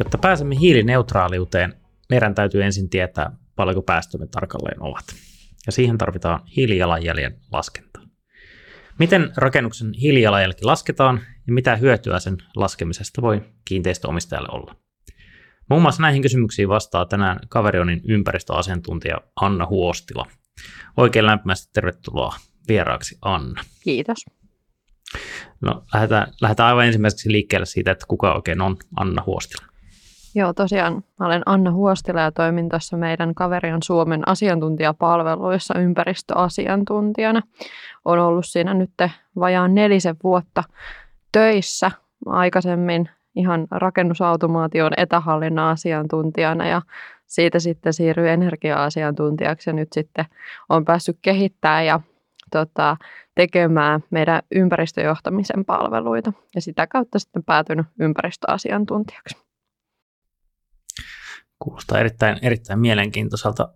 Jotta pääsemme hiilineutraaliuteen, meidän täytyy ensin tietää, paljonko päästömme tarkalleen ovat. Ja siihen tarvitaan hiilijalanjäljen laskentaa. Miten rakennuksen hiilijalanjälki lasketaan ja mitä hyötyä sen laskemisesta voi kiinteistöomistajalle olla? Muun muassa näihin kysymyksiin vastaa tänään Kaverionin ympäristöasiantuntija Anna Huostila. Oikein lämpimästi tervetuloa vieraaksi Anna. Kiitos. No, lähdetään, lähdetään aivan ensimmäiseksi liikkeelle siitä, että kuka oikein on Anna Huostila. Joo, tosiaan mä olen Anna Huostila ja toimin tässä meidän Kaverion Suomen asiantuntijapalveluissa ympäristöasiantuntijana. Olen ollut siinä nyt vajaan nelisen vuotta töissä aikaisemmin ihan rakennusautomaation etähallinnan asiantuntijana ja siitä sitten siirryin energia-asiantuntijaksi ja nyt sitten olen päässyt kehittämään ja tota, tekemään meidän ympäristöjohtamisen palveluita ja sitä kautta sitten päätynyt ympäristöasiantuntijaksi. Kuulostaa erittäin, erittäin mielenkiintoiselta.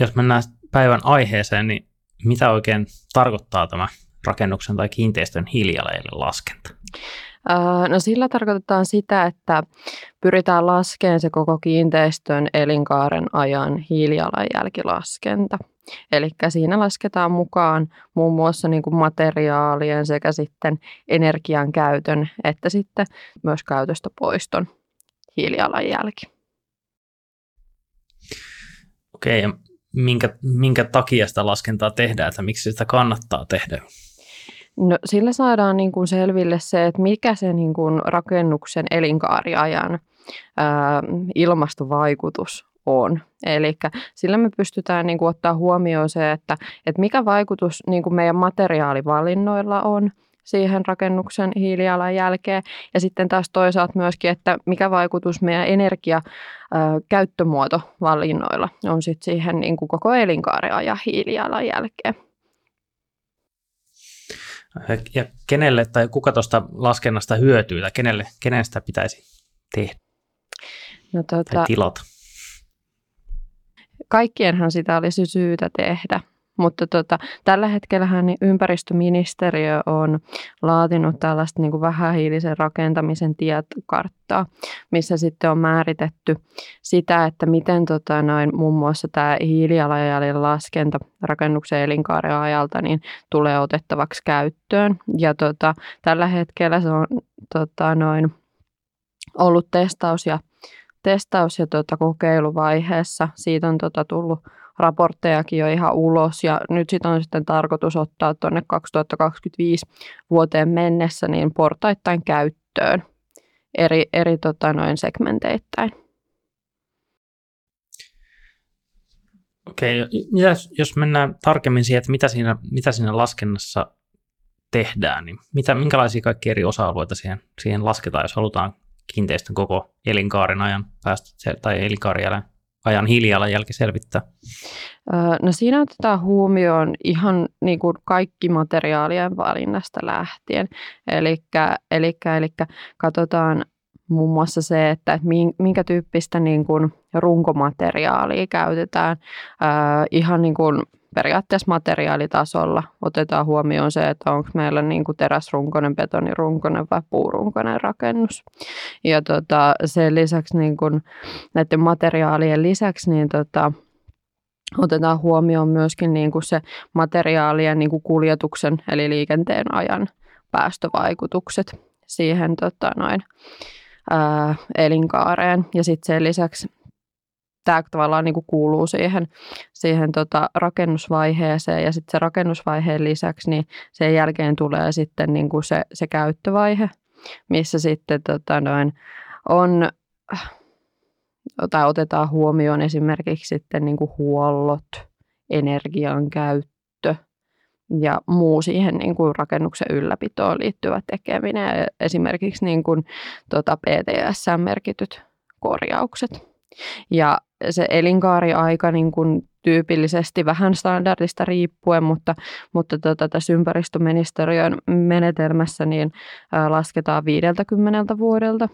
Jos mennään päivän aiheeseen, niin mitä oikein tarkoittaa tämä rakennuksen tai kiinteistön hiilijalanjäljen laskenta? No sillä tarkoitetaan sitä, että pyritään laskemaan se koko kiinteistön elinkaaren ajan hiilijalanjälkilaskenta. Eli siinä lasketaan mukaan muun muassa niin kuin materiaalien sekä sitten energian käytön että sitten myös käytöstä poiston hiilijalanjälki. Okei, ja minkä, minkä takia sitä laskentaa tehdään, että miksi sitä kannattaa tehdä? No, sillä saadaan niin kuin selville se, että mikä se niin kuin rakennuksen elinkaariajan ää, ilmastovaikutus on. Eli sillä me pystytään niin kuin, ottaa huomioon se, että, että mikä vaikutus niin kuin meidän materiaalivalinnoilla on siihen rakennuksen hiilijalanjälkeen. Ja sitten taas toisaalta myöskin, että mikä vaikutus meidän energia käyttömuotovalinnoilla on sitten siihen niin kuin koko elinkaariajan hiilijalanjälkeen. Ja kenelle tai kuka tuosta laskennasta hyötyy tai kenelle, kenen sitä pitäisi tehdä no, tuota, tai tilata? Kaikkienhan sitä olisi syytä tehdä, mutta tota, tällä hetkellä niin ympäristöministeriö on laatinut tällaista niin kuin vähähiilisen rakentamisen tietkarttaa, missä sitten on määritetty sitä, että miten tota, noin, muun muassa tämä hiilijalanjäljen laskenta rakennuksen elinkaaren ajalta niin tulee otettavaksi käyttöön. Ja tota, tällä hetkellä se on tota, noin, ollut testaus ja testaus- ja tota, kokeiluvaiheessa. Siitä on tota, tullut raporttejakin jo ihan ulos ja nyt sitten on sitten tarkoitus ottaa tuonne 2025 vuoteen mennessä niin portaittain käyttöön eri, eri tota, noin segmenteittäin. Okei, mitäs, jos mennään tarkemmin siihen, että mitä siinä, mitä siinä laskennassa tehdään, niin mitä, minkälaisia kaikki eri osa-alueita siihen, siihen lasketaan, jos halutaan kiinteistön koko elinkaaren ajan päästä, tai elinkaaren ajan hiilijalanjälki selvittää? No siinä otetaan huomioon ihan niin kuin kaikki materiaalien valinnasta lähtien. Eli katsotaan muun muassa se, että minkä tyyppistä niin kuin runkomateriaalia käytetään. Ihan niin kuin periaatteessa materiaalitasolla otetaan huomioon se, että onko meillä niin kuin teräsrunkoinen, betonirunkoinen vai puurunkoinen rakennus. Ja tota, sen lisäksi niin kuin näiden materiaalien lisäksi niin tota, otetaan huomioon myöskin niin kuin se materiaalien niin kuin kuljetuksen eli liikenteen ajan päästövaikutukset siihen tota, noin, ää, elinkaareen. Ja sitten sen lisäksi tämä tavallaan niin kuin kuuluu siihen, siihen tota rakennusvaiheeseen ja sitten se rakennusvaiheen lisäksi niin sen jälkeen tulee sitten niin kuin se, se käyttövaihe, missä sitten tota noin, on tai otetaan huomioon esimerkiksi sitten niin kuin huollot, energian käyttö ja muu siihen niin kuin rakennuksen ylläpitoon liittyvä tekeminen, esimerkiksi niin kuin, tota PTS-merkityt korjaukset. Ja se elinkaariaika niin kuin tyypillisesti vähän standardista riippuen, mutta, mutta tota, tässä ympäristöministeriön menetelmässä niin lasketaan 50 vuodelta.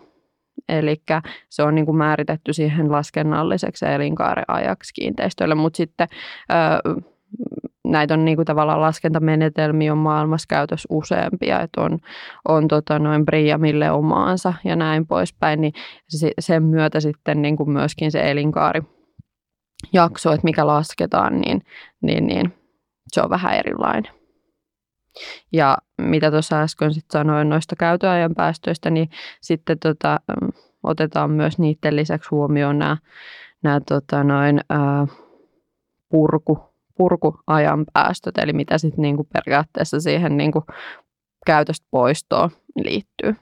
Eli se on niin kuin määritetty siihen laskennalliseksi elinkaareajaksi kiinteistöille, mutta sitten näitä on niin kuin tavallaan laskentamenetelmiä on maailmassa käytössä useampia, että on, on tota noin Briamille omaansa ja näin poispäin, niin sen myötä sitten niin kuin myöskin se elinkaari jakso, että mikä lasketaan, niin, niin, niin se on vähän erilainen. Ja mitä tuossa äsken sit sanoin noista käytöajan päästöistä, niin sitten tota, otetaan myös niiden lisäksi huomioon nämä, nämä tota noin, ää, purku, purkuajan päästöt, eli mitä sitten niinku periaatteessa siihen niinku käytöstä poistoon liittyy.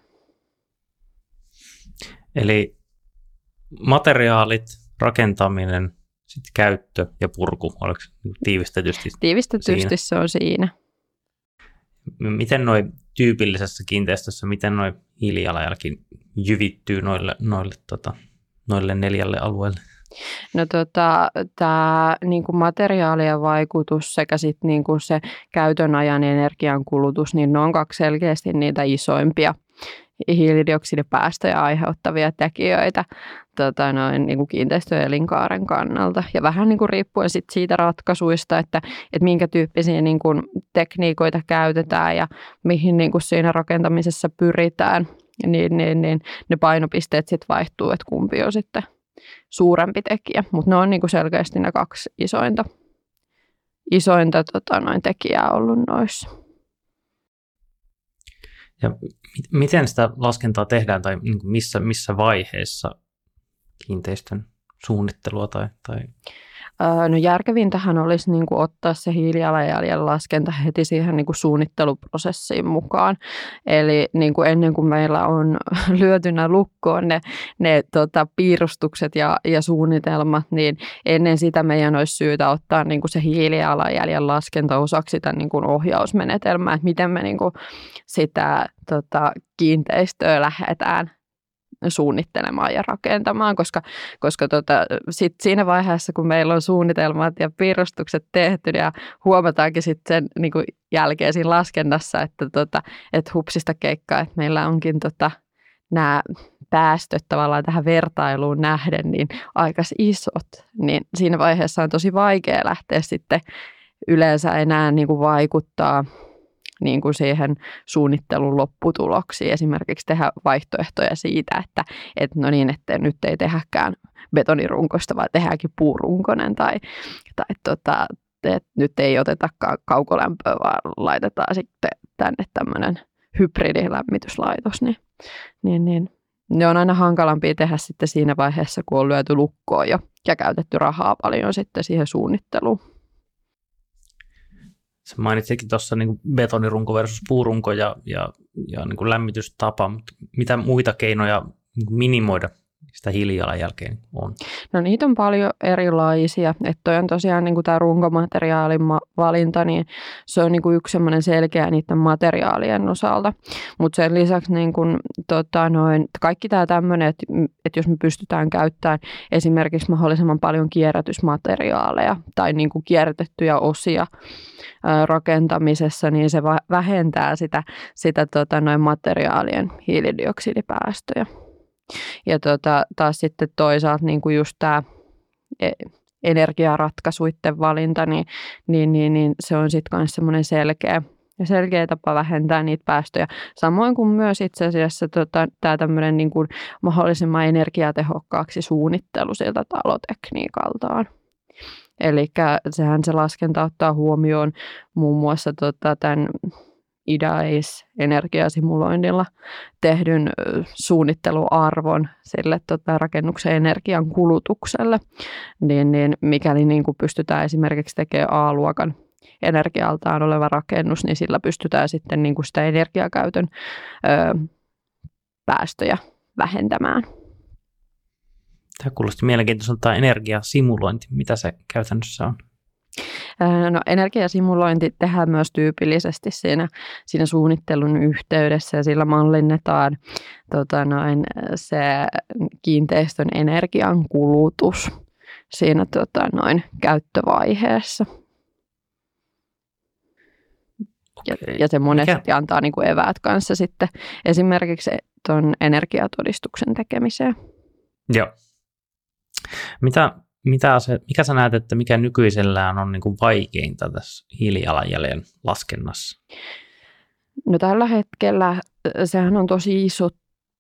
Eli materiaalit, rakentaminen, sitten käyttö ja purku, oliko tiivistetysti Tiivistetysti siinä? se on siinä. Miten noin tyypillisessä kiinteistössä, miten noin hiilijalanjälki jyvittyy noille, noille, tota, noille neljälle alueelle? No tota, tämä niinku materiaalien vaikutus sekä sitten niinku se käytön ajan energian kulutus, niin ne on kaksi selkeästi niitä isoimpia hiilidioksidipäästöjä aiheuttavia tekijöitä tota noin, niin kuin kiinteistöelinkaaren kannalta. Ja vähän niin kuin riippuen sit siitä ratkaisuista, että, että minkä tyyppisiä niin kuin tekniikoita käytetään ja mihin niin kuin siinä rakentamisessa pyritään, niin, niin, niin ne painopisteet sitten vaihtuu, että kumpi on sitten suurempi tekijä. Mutta ne on kuin selkeästi ne kaksi isointa, isointa tota, noin tekijää ollut noissa. Ja miten sitä laskentaa tehdään tai niin missä, missä vaiheessa kiinteistön suunnittelua tai, tai No järkevintähän olisi niin kuin ottaa se hiilijalanjäljen laskenta heti siihen niin kuin suunnitteluprosessiin mukaan. Eli niin kuin ennen kuin meillä on lyötynä lukkoon ne, ne tota, piirustukset ja, ja suunnitelmat, niin ennen sitä meidän olisi syytä ottaa niin kuin se hiilijalanjäljen laskenta osaksi sitä niin kuin ohjausmenetelmää, että miten me niin kuin sitä tota, kiinteistöä lähdetään suunnittelemaan ja rakentamaan, koska, koska tota, sit siinä vaiheessa, kun meillä on suunnitelmat ja piirustukset tehty ja huomataankin sitten sen niin kuin jälkeen siinä laskennassa, että, tota, että hupsista keikkaa, että meillä onkin tota, nämä päästöt tavallaan tähän vertailuun nähden niin aika isot, niin siinä vaiheessa on tosi vaikea lähteä sitten yleensä enää niin kuin vaikuttaa niin kuin siihen suunnittelun lopputuloksiin. Esimerkiksi tehdä vaihtoehtoja siitä, että, että no niin, että nyt ei tehäkään betonirunkosta, vaan tehdäänkin puurunkonen tai, tai tota, että nyt ei otetakaan kaukolämpöä, vaan laitetaan sitten tänne tämmöinen hybridilämmityslaitos, niin, niin, niin ne on aina hankalampia tehdä sitten siinä vaiheessa, kun on lyöty lukkoon jo ja käytetty rahaa paljon sitten siihen suunnitteluun. Sä mainitsitkin tuossa niin betonirunko versus puurunko ja, ja, ja niin lämmitystapa, mutta mitä muita keinoja minimoida sitä hiilijalanjälkeen on? No niitä on paljon erilaisia. Että toi on tosiaan niin kuin tämä runkomateriaalin valinta, niin se on niin kuin yksi semmoinen selkeä niiden materiaalien osalta. Mutta sen lisäksi niin kuin, tota noin, kaikki tämä tämmöinen, että, että jos me pystytään käyttämään esimerkiksi mahdollisimman paljon kierrätysmateriaaleja tai niin kuin kierrätettyjä osia rakentamisessa, niin se vähentää sitä, sitä tota noin materiaalien hiilidioksidipäästöjä. Ja tota, taas sitten toisaalta niin kuin just tämä e, energiaratkaisuiden valinta, niin, niin, niin, niin se on sitten myös semmoinen selkeä, selkeä tapa vähentää niitä päästöjä. Samoin kuin myös itse asiassa tota, tämä tämmöinen niin kuin mahdollisimman energiatehokkaaksi suunnittelu siltä talotekniikaltaan. Eli sehän se laskenta ottaa huomioon muun muassa tota, tämän IDAIS energiasimuloinnilla tehdyn suunnitteluarvon sille tota, rakennuksen energian kulutukselle, niin, niin mikäli niin kuin pystytään esimerkiksi tekemään A-luokan energialtaan oleva rakennus, niin sillä pystytään sitten niin kuin sitä energiakäytön ö, päästöjä vähentämään. Tämä kuulosti mielenkiintoiselta energiasimulointi. Mitä se käytännössä on? No, energiasimulointi tehdään myös tyypillisesti siinä, siinä suunnittelun yhteydessä ja sillä mallinnetaan tota noin, se kiinteistön energian kulutus siinä tota noin, käyttövaiheessa. Ja, ja se monesti Mikä? antaa niin kuin eväät kanssa sitten esimerkiksi tuon energiatodistuksen tekemiseen. Joo. Mitä, mitä se, mikä sä näet, että mikä nykyisellään on niin kuin vaikeinta tässä hiilijalanjäljen laskennassa? No tällä hetkellä sehän on tosi iso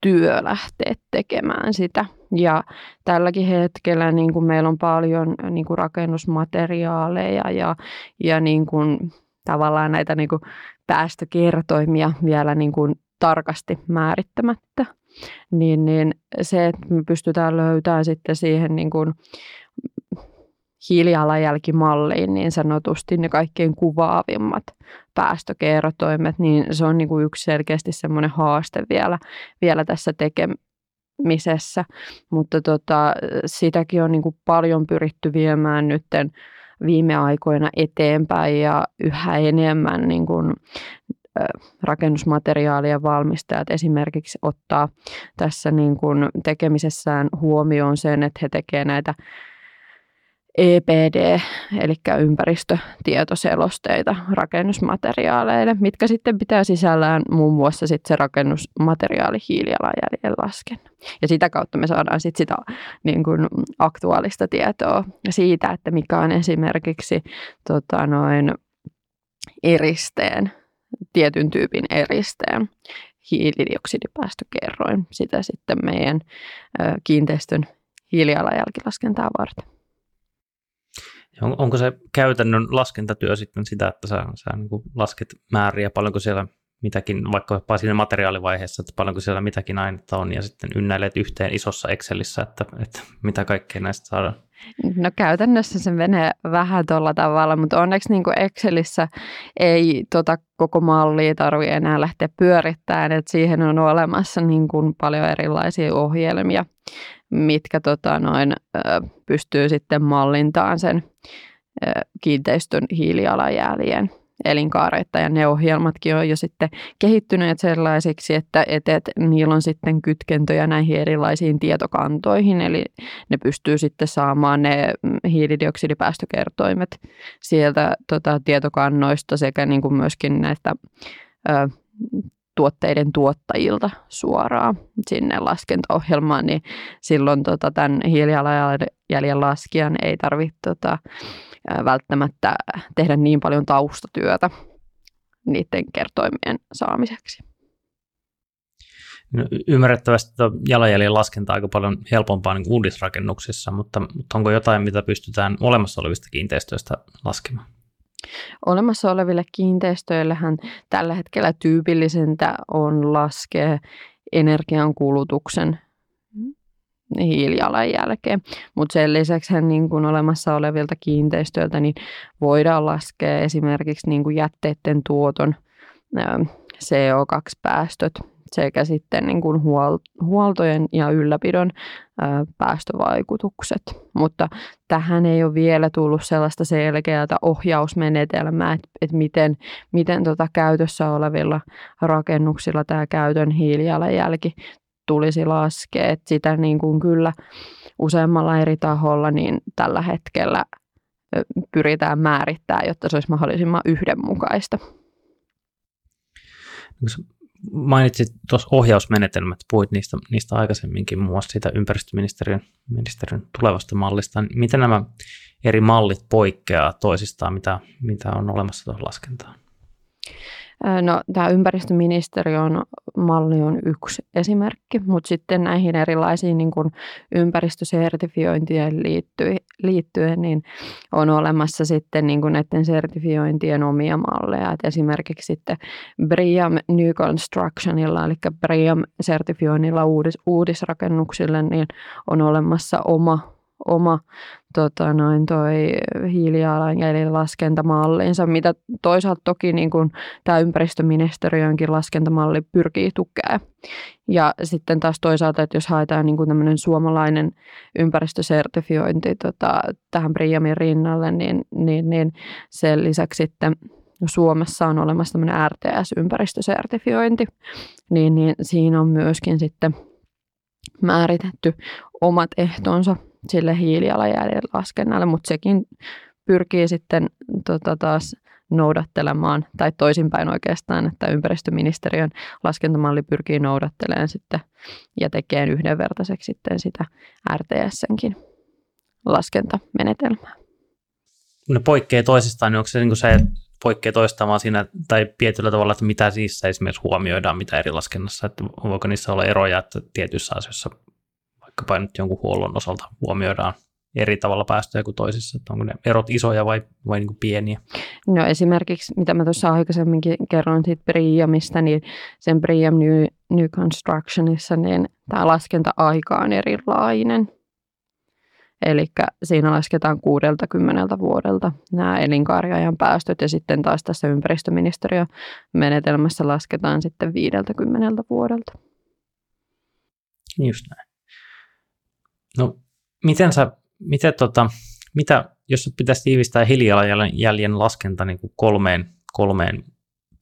työ lähteä tekemään sitä. Ja tälläkin hetkellä niin kuin meillä on paljon niin kuin rakennusmateriaaleja ja, ja niin kuin, tavallaan näitä niin kuin päästökertoimia vielä niin kuin tarkasti määrittämättä. Niin, niin se, että me pystytään löytämään sitten siihen niin kuin hiilijalanjälkimalliin niin sanotusti ne kaikkein kuvaavimmat päästökertoimet, niin se on niin kuin yksi selkeästi semmoinen haaste vielä, vielä tässä tekemisessä. Mutta tota, sitäkin on niin kuin paljon pyritty viemään nytten viime aikoina eteenpäin ja yhä enemmän niin kuin, rakennusmateriaalien valmistajat esimerkiksi ottaa tässä niin kuin tekemisessään huomioon sen, että he tekevät näitä EPD, eli ympäristötietoselosteita rakennusmateriaaleille, mitkä sitten pitää sisällään muun muassa sit se rakennusmateriaali hiilijalanjäljen laskennan. Ja sitä kautta me saadaan sit sitä niin kuin aktuaalista tietoa siitä, että mikä on esimerkiksi tota noin, eristeen, tietyn tyypin eristeen hiilidioksidipäästökerroin sitä sitten meidän kiinteistön hiilijalanjälkilaskentaa varten. On, onko se käytännön laskentatyö sitten sitä, että sä, sä niin lasket määriä, paljonko siellä mitäkin, vaikka siinä materiaalivaiheessa, että paljonko siellä mitäkin ainetta on, ja sitten ynnäilet yhteen isossa Excelissä, että, että mitä kaikkea näistä saadaan? No käytännössä se menee vähän tuolla tavalla, mutta onneksi niin Excelissä ei tota koko mallia tarvitse enää lähteä pyörittämään, että siihen on olemassa niin kuin paljon erilaisia ohjelmia, mitkä tota noin, pystyy sitten mallintaan sen kiinteistön hiilijalanjäljen elinkaareita. Ja ne ohjelmatkin on jo sitten kehittyneet sellaisiksi, että, että, että niillä on sitten kytkentöjä näihin erilaisiin tietokantoihin, eli ne pystyy sitten saamaan ne hiilidioksidipäästökertoimet sieltä tota, tietokannoista sekä niin kuin myöskin näistä ö, tuotteiden tuottajilta suoraan sinne laskentaohjelmaan, niin silloin tota, tämän hiilijalanjäljen laskijan ei tarvitse tota, välttämättä tehdä niin paljon taustatyötä niiden kertoimien saamiseksi. No, ymmärrettävästi jalanjäljen laskenta aika paljon helpompaa niin uudisrakennuksissa, mutta, mutta onko jotain, mitä pystytään olemassa olevista kiinteistöistä laskemaan? Olemassa oleville kiinteistöillehän tällä hetkellä tyypillisintä on laskea energiankulutuksen hiilijalanjälkeen. Mutta sen lisäksi niin kun olemassa olevilta kiinteistöiltä niin voidaan laskea esimerkiksi niin kuin jätteiden tuoton CO2-päästöt sekä sitten niin kuin huoltojen ja ylläpidon päästövaikutukset. Mutta tähän ei ole vielä tullut sellaista selkeää ohjausmenetelmää, että, että miten, miten tota käytössä olevilla rakennuksilla tämä käytön hiilijalanjälki tulisi laskea. Että sitä niin kuin kyllä useammalla eri taholla niin tällä hetkellä pyritään määrittämään, jotta se olisi mahdollisimman yhdenmukaista. Mainitsit tuossa ohjausmenetelmät, puhuit niistä, niistä aikaisemminkin, muun muassa siitä ympäristöministeriön ministeriön tulevasta mallista. Miten nämä eri mallit poikkeaa toisistaan, mitä, mitä on olemassa tuohon laskentaan? No, tämä ympäristöministeriön malli on yksi esimerkki, mutta sitten näihin erilaisiin niin kuin ympäristösertifiointien liittyen, liittyen, niin on olemassa sitten niin kuin näiden sertifiointien omia malleja. Et esimerkiksi sitten BRIAM New Constructionilla, eli BRIAM-sertifioinnilla uudis, uudisrakennuksille, niin on olemassa oma oma tota, noin toi hiilijalanjäljen laskentamallinsa, mitä toisaalta toki niin kuin tämä ympäristöministeriönkin laskentamalli pyrkii tukea. Ja sitten taas toisaalta, että jos haetaan niin kuin tämmöinen suomalainen ympäristösertifiointi tota, tähän Priamin rinnalle, niin, niin, niin sen lisäksi sitten Suomessa on olemassa tämmöinen RTS-ympäristösertifiointi, niin, niin siinä on myöskin sitten määritetty omat ehtonsa sille hiilijalanjäljen laskennalle, mutta sekin pyrkii sitten tota, taas noudattelemaan, tai toisinpäin oikeastaan, että ympäristöministeriön laskentamalli pyrkii noudattelemaan sitten ja tekee yhdenvertaiseksi sitten sitä RTSnkin laskentamenetelmää. Ne poikkeaa toisistaan, niin onko se, niin se poikkeaa toistaan vaan siinä, tai tietyllä tavalla, että mitä niissä esimerkiksi huomioidaan, mitä eri laskennassa, että voiko niissä olla eroja, että tietyissä asioissa vaikkapa nyt jonkun huollon osalta huomioidaan eri tavalla päästöjä kuin toisissa, että onko ne erot isoja vai, vai niin kuin pieniä? No esimerkiksi, mitä mä tuossa aikaisemminkin kerroin siitä Priamista, niin sen Priam New, New Constructionissa, niin tämä laskenta-aika on erilainen. Eli siinä lasketaan 60 vuodelta nämä elinkaariajan päästöt ja sitten taas tässä ympäristöministeriön menetelmässä lasketaan sitten 50 vuodelta. Just näin. No, miten sä, miten tota, mitä, jos pitäisi tiivistää hiilijalanjäljen laskenta niin kuin kolmeen, kolmeen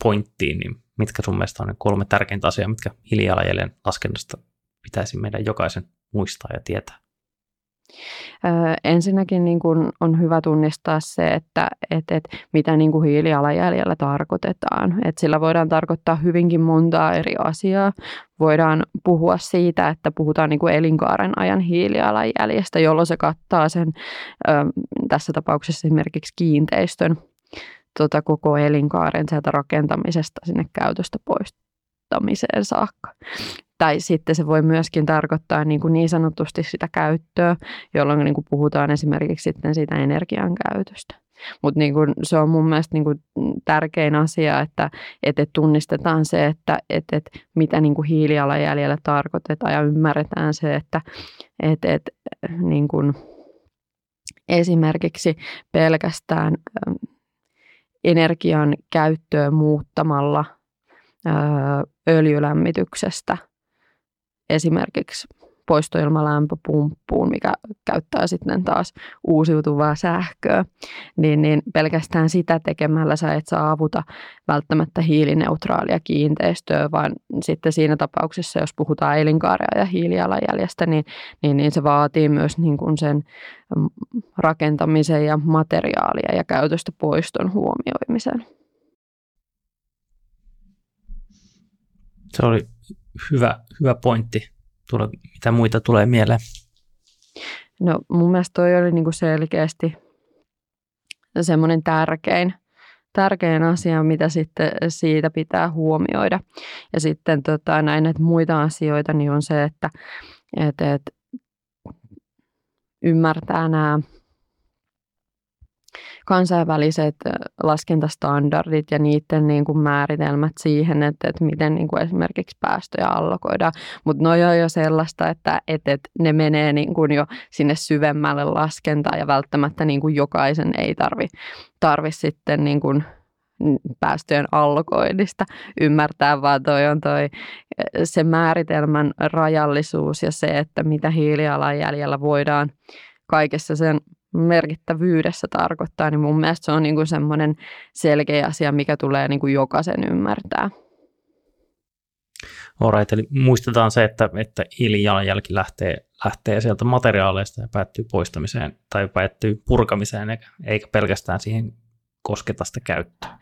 pointtiin, niin mitkä sun mielestä on ne kolme tärkeintä asiaa, mitkä hiilijalanjäljen laskennasta pitäisi meidän jokaisen muistaa ja tietää? Ensinnäkin niin kuin on hyvä tunnistaa se, että et, et, mitä niin kuin hiilijalanjäljellä tarkoitetaan. Et sillä voidaan tarkoittaa hyvinkin montaa eri asiaa. Voidaan puhua siitä, että puhutaan niin kuin elinkaaren ajan hiilijalanjäljestä, jolloin se kattaa sen ö, tässä tapauksessa esimerkiksi kiinteistön tota, koko elinkaaren sieltä rakentamisesta sinne käytöstä poistamiseen saakka. Tai sitten se voi myöskin tarkoittaa niin, kuin niin sanotusti sitä käyttöä, jolloin niin kuin puhutaan esimerkiksi sitten siitä energian käytöstä. Mutta niin se on mun mielestä niin kuin tärkein asia, että, että tunnistetaan se, että, että, että mitä niin kuin hiilijalanjäljellä tarkoitetaan ja ymmärretään se, että, että, että niin kuin esimerkiksi pelkästään energian käyttöä muuttamalla öljylämmityksestä – esimerkiksi poistoilmalämpöpumppuun, mikä käyttää sitten taas uusiutuvaa sähköä, niin, niin pelkästään sitä tekemällä sä et saavuta välttämättä hiilineutraalia kiinteistöä, vaan sitten siinä tapauksessa, jos puhutaan elinkaarea ja hiilijalanjäljestä, niin, niin, niin se vaatii myös niin kuin sen rakentamisen ja materiaalia ja käytöstä poiston huomioimisen. Se oli hyvä, hyvä pointti. Tule, mitä muita tulee mieleen? No mun mielestä toi oli niinku selkeästi semmoinen tärkein, tärkein asia, mitä sitten siitä pitää huomioida. Ja sitten tota, näin näitä muita asioita, niin on se, että et, et, ymmärtää nämä kansainväliset laskentastandardit ja niiden niin kuin määritelmät siihen, että, että miten niin kuin esimerkiksi päästöjä allokoidaan. Mutta ne on jo sellaista, että, että, että ne menee niin kuin jo sinne syvemmälle laskentaan ja välttämättä niin kuin jokaisen ei tarvi, tarvi sitten niin kuin päästöjen allokoinnista ymmärtää, vaan toi on toi, se määritelmän rajallisuus ja se, että mitä hiilijalanjäljellä voidaan kaikessa sen merkittävyydessä tarkoittaa, niin mun mielestä se on niin kuin semmoinen selkeä asia, mikä tulee niin kuin jokaisen ymmärtää. Alright, eli muistetaan se, että, että hiilijalanjälki lähtee, lähtee sieltä materiaaleista ja päättyy poistamiseen tai päättyy purkamiseen, eikä, eikä pelkästään siihen kosketa sitä käyttöä.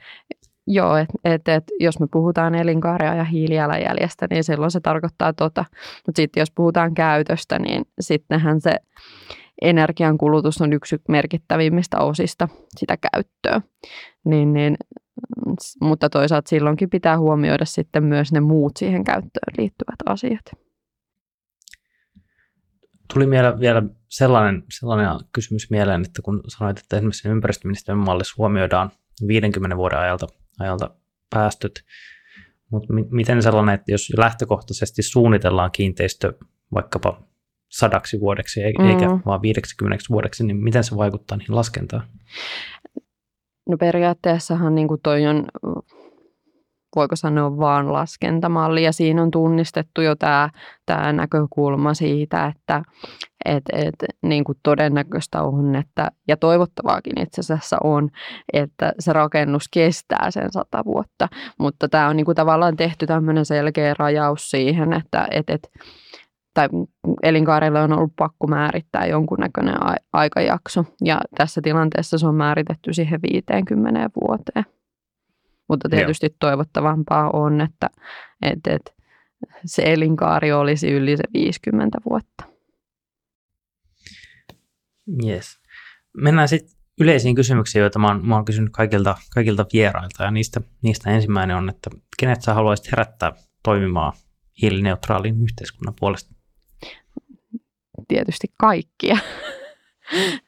Joo, että et, et, jos me puhutaan elinkaarea ja hiilijalanjäljestä, niin silloin se tarkoittaa tota. Mutta sitten jos puhutaan käytöstä, niin sittenhän se energiankulutus on yksi merkittävimmistä osista sitä käyttöä. Niin, niin, mutta toisaalta silloinkin pitää huomioida sitten myös ne muut siihen käyttöön liittyvät asiat. Tuli vielä, vielä sellainen, sellainen kysymys mieleen, että kun sanoit, että esimerkiksi ympäristöministeriön mallissa huomioidaan 50 vuoden ajalta, ajalta päästöt, mutta miten sellainen, että jos lähtökohtaisesti suunnitellaan kiinteistö vaikkapa sadaksi vuodeksi eikä mm. vaan 50 vuodeksi, niin miten se vaikuttaa niihin laskentaan? No periaatteessahan niin kuin toi on, voiko sanoa vaan laskentamalli ja siinä on tunnistettu jo tämä, tämä näkökulma siitä, että et, et, niin kuin todennäköistä on, että, ja toivottavaakin itse asiassa on, että se rakennus kestää sen sata vuotta, mutta tämä on niin kuin tavallaan tehty tämmöinen selkeä rajaus siihen, että et, et, tai elinkaarelle on ollut pakko määrittää jonkunnäköinen aikajakso. Ja tässä tilanteessa se on määritetty siihen 50 vuoteen. Mutta tietysti Joo. toivottavampaa on, että, että, että se elinkaari olisi yli se 50 vuotta. Yes. Mennään sitten yleisiin kysymyksiin, joita mä oon, mä oon kysynyt kaikilta, kaikilta vierailta. Ja niistä, niistä ensimmäinen on, että kenet sä haluaisit herättää toimimaan hiilineutraalin yhteiskunnan puolesta? Tietysti kaikkia.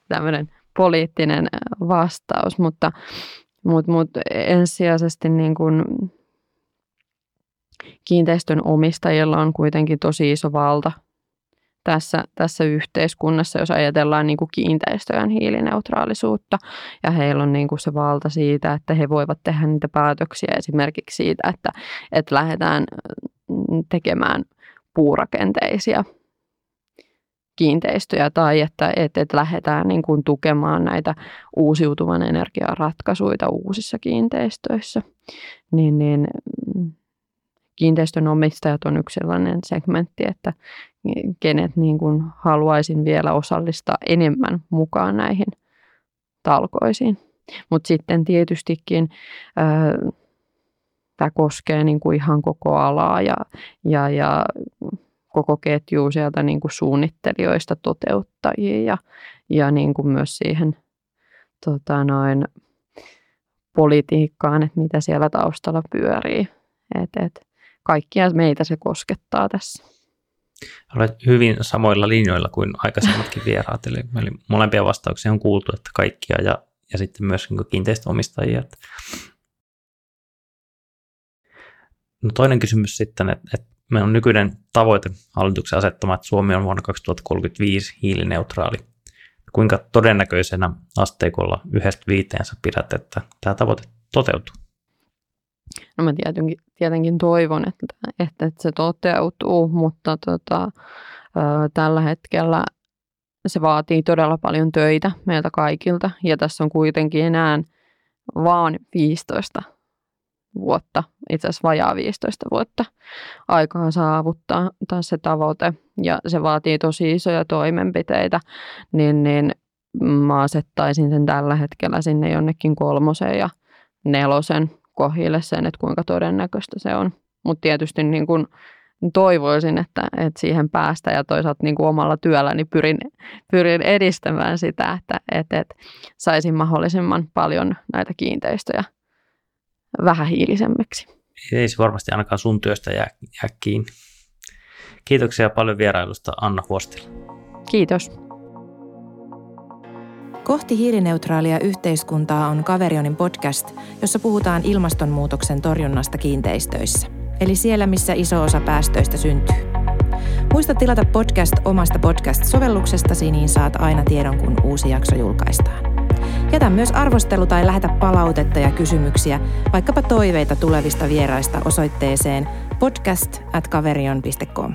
Tämmöinen poliittinen vastaus, mutta, mutta, mutta ensisijaisesti niin kuin kiinteistön omistajilla on kuitenkin tosi iso valta tässä, tässä yhteiskunnassa, jos ajatellaan niin kuin kiinteistöjen hiilineutraalisuutta. Ja heillä on niin kuin se valta siitä, että he voivat tehdä niitä päätöksiä esimerkiksi siitä, että, että lähdetään tekemään puurakenteisia kiinteistöjä tai että, että, että lähdetään niin kuin tukemaan näitä uusiutuvan energian ratkaisuja uusissa kiinteistöissä, niin, niin mm, kiinteistön omistajat on yksi sellainen segmentti, että kenet niin kuin haluaisin vielä osallistaa enemmän mukaan näihin talkoisiin. Mutta sitten tietystikin ää, tämä koskee niin kuin ihan koko alaa ja, ja, ja koko ketjua sieltä niin kuin suunnittelijoista toteuttajiin ja, ja niin kuin myös siihen tota noin, politiikkaan, että mitä siellä taustalla pyörii. Et, et, kaikkia meitä se koskettaa tässä. Olet hyvin samoilla linjoilla kuin aikaisemmatkin vieraat, eli, eli molempia vastauksia on kuultu, että kaikkia ja, ja sitten myös niin kiinteistöomistajia. No toinen kysymys sitten, että, että meillä on nykyinen tavoite hallituksen asettama, että Suomi on vuonna 2035 hiilineutraali. Kuinka todennäköisenä asteikolla yhdestä viiteen sä pidät, että tämä tavoite toteutuu? No mä tietenkin, tietenkin toivon, että, että, että se toteutuu, mutta tota, tällä hetkellä se vaatii todella paljon töitä meiltä kaikilta. Ja tässä on kuitenkin enää vaan 15 vuotta, itse asiassa vajaa 15 vuotta aikaa saavuttaa taas se tavoite ja se vaatii tosi isoja toimenpiteitä, niin, niin mä asettaisin sen tällä hetkellä sinne jonnekin kolmosen ja nelosen kohille sen, että kuinka todennäköistä se on. Mutta tietysti niin kun toivoisin, että, että siihen päästä ja toisaalta niin omalla työlläni pyrin, pyrin edistämään sitä, että, että, että saisin mahdollisimman paljon näitä kiinteistöjä – vähähiilisemmiksi. Ei se varmasti ainakaan sun työstä jää, jää kiinni. Kiitoksia paljon vierailusta Anna Huostila. Kiitos. Kohti hiilineutraalia yhteiskuntaa on Kaverionin podcast, jossa puhutaan ilmastonmuutoksen torjunnasta kiinteistöissä. Eli siellä, missä iso osa päästöistä syntyy. Muista tilata podcast omasta podcast-sovelluksestasi, niin saat aina tiedon, kun uusi jakso julkaistaan. Jätä myös arvostelu tai lähetä palautetta ja kysymyksiä, vaikkapa toiveita tulevista vieraista osoitteeseen podcast at kaverion.com.